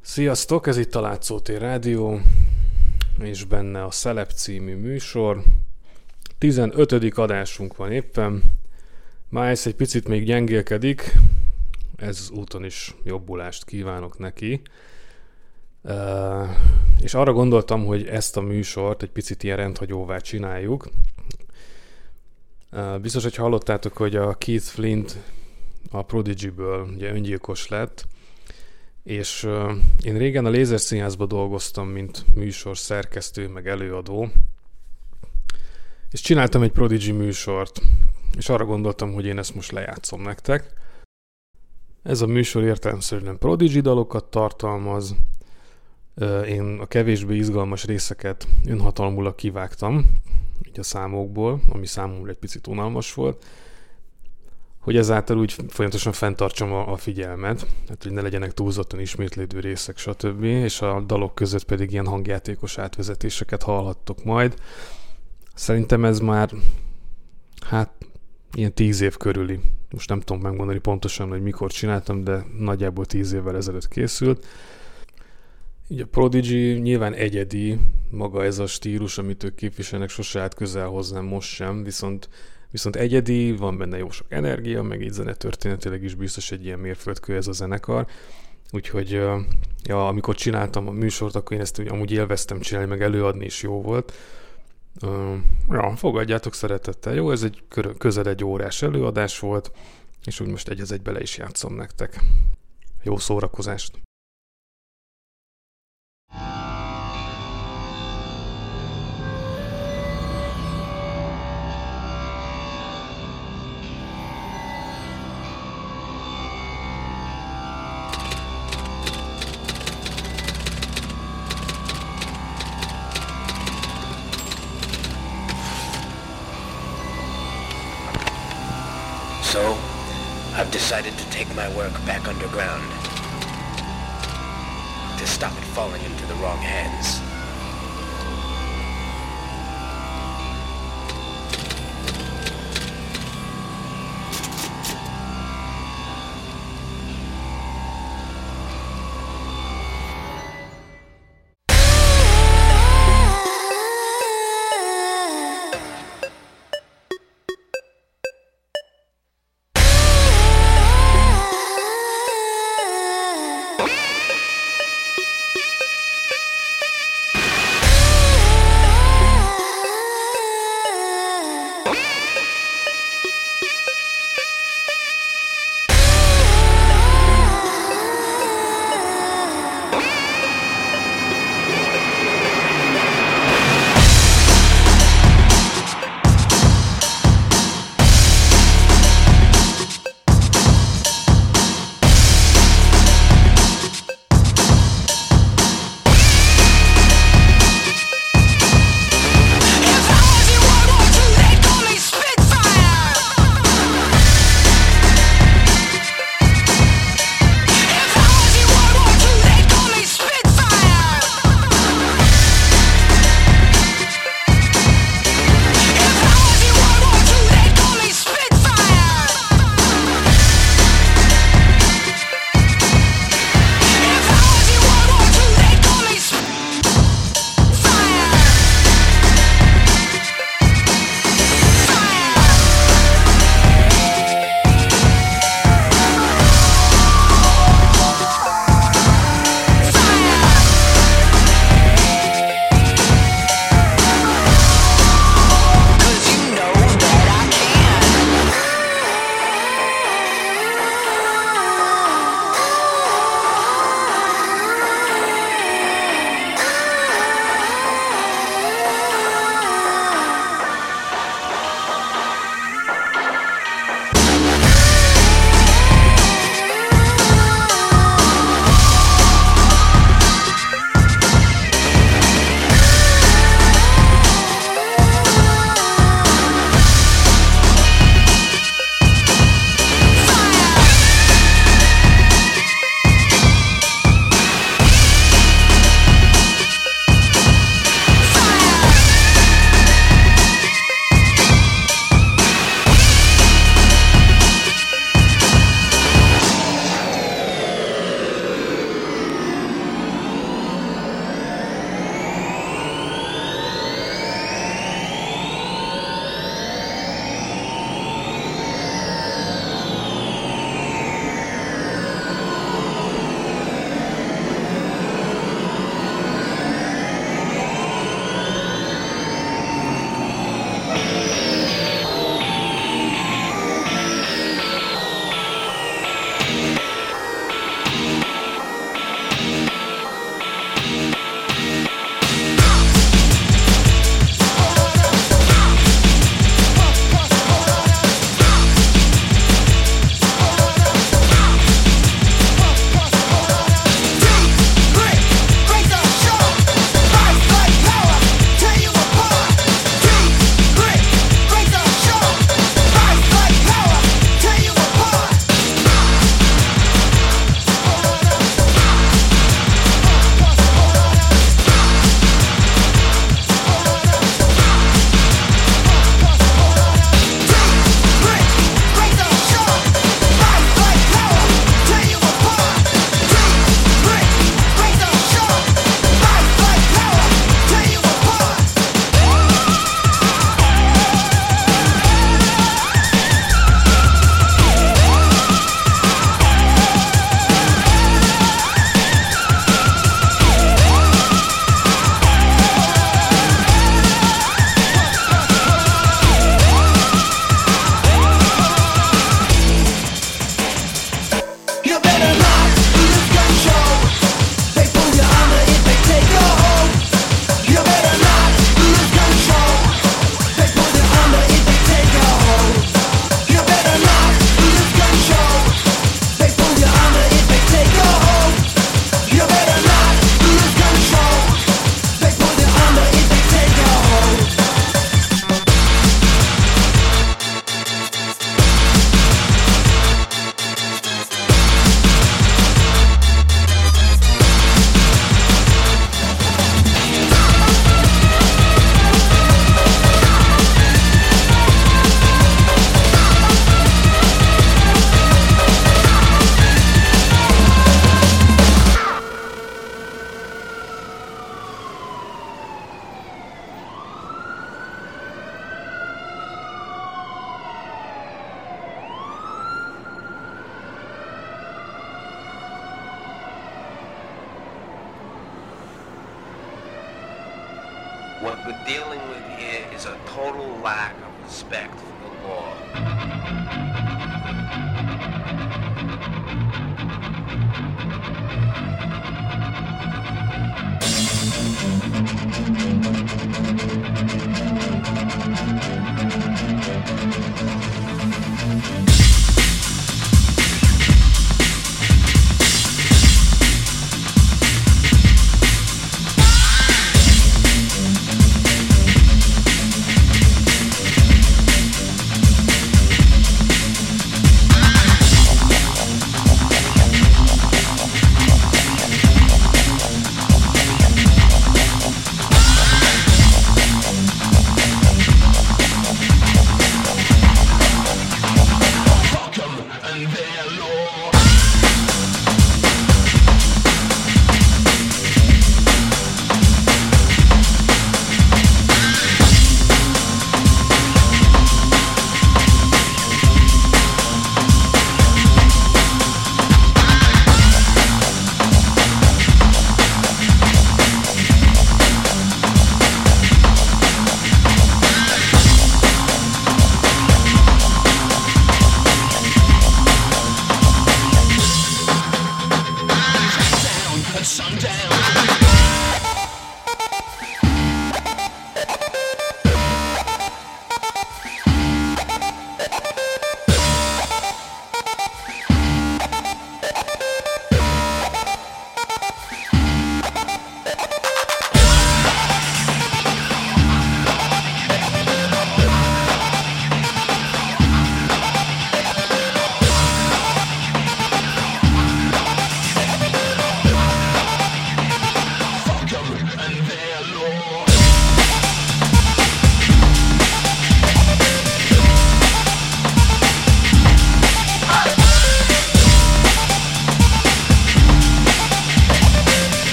Sziasztok, ez itt a Látszótér Rádió, és benne a Szelep című műsor. 15. adásunk van éppen. Miles egy picit még gyengélkedik, ez úton is jobbulást kívánok neki. És arra gondoltam, hogy ezt a műsort egy picit ilyen rendhagyóvá csináljuk. Biztos, hogy hallottátok, hogy a Keith Flint a Prodigy-ből ugye öngyilkos lett, és én régen a Lézerszínházban dolgoztam, mint műsor szerkesztő, meg előadó, és csináltam egy Prodigy műsort, és arra gondoltam, hogy én ezt most lejátszom nektek. Ez a műsor értelemszerűen Prodigy dalokat tartalmaz, én a kevésbé izgalmas részeket önhatalmulag kivágtam, így a számokból, ami számomra egy picit unalmas volt, hogy ezáltal úgy folyamatosan fenntartsam a, a figyelmet, tehát hogy ne legyenek túlzottan ismétlődő részek, stb. És a dalok között pedig ilyen hangjátékos átvezetéseket hallhattok majd. Szerintem ez már, hát, ilyen tíz év körüli. Most nem tudom megmondani pontosan, hogy mikor csináltam, de nagyjából tíz évvel ezelőtt készült. Így a Prodigy nyilván egyedi, maga ez a stílus, amit ők képviselnek, sose állt közel hozzám most sem, viszont viszont egyedi, van benne jó sok energia, meg így zene történetileg is biztos egy ilyen mérföldkő ez a zenekar. Úgyhogy ja, amikor csináltam a műsort, akkor én ezt amúgy élveztem csinálni, meg előadni is jó volt. Ja, fogadjátok szeretettel. Jó, ez egy közel egy órás előadás volt, és úgy most egy az egy bele is játszom nektek. Jó szórakozást! Decided to take my work back underground. To stop it falling into the wrong hands.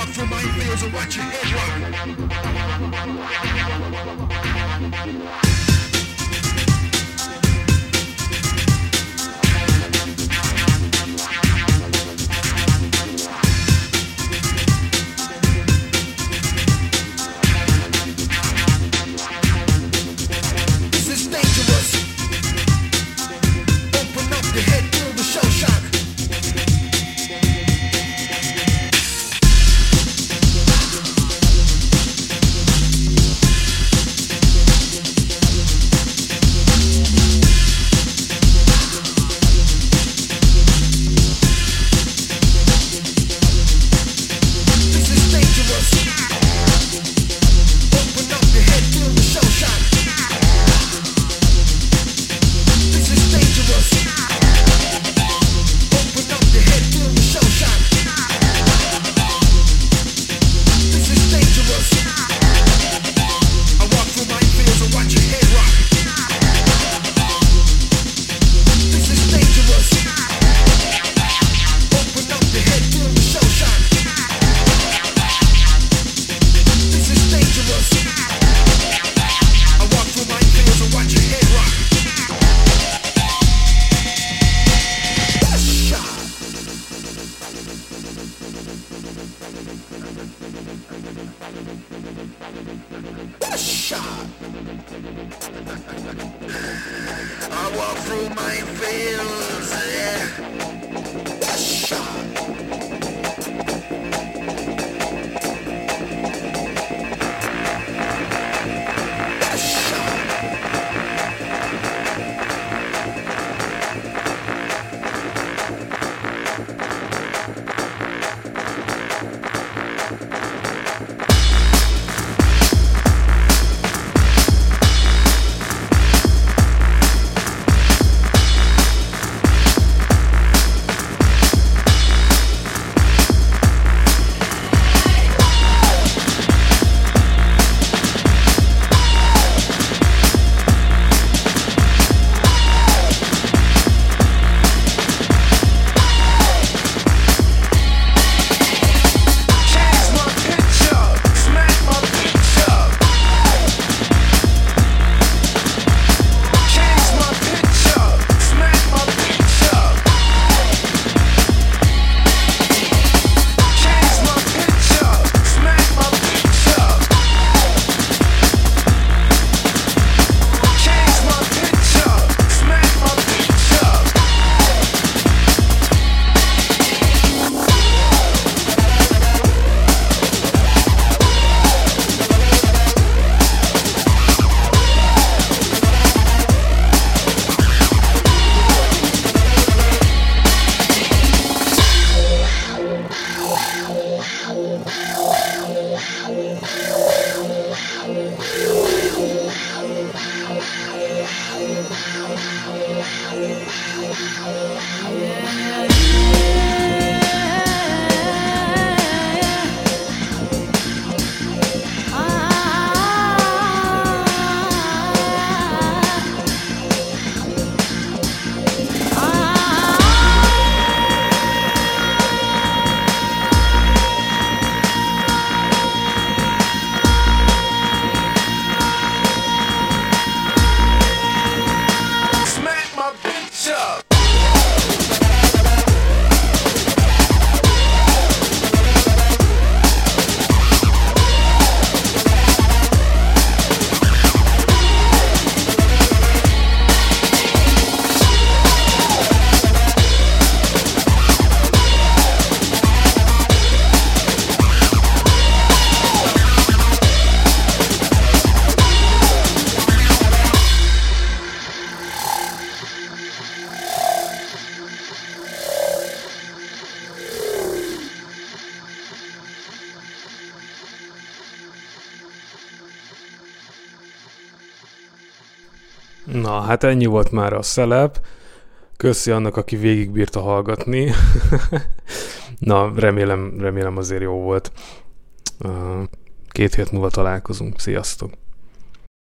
walk through my ears and watch your head rock. I walk through my fields. Yeah. Hát ennyi volt már a szelep. Köszi annak, aki végigbírta hallgatni. Na, remélem, remélem azért jó volt. Két hét múlva találkozunk. Sziasztok!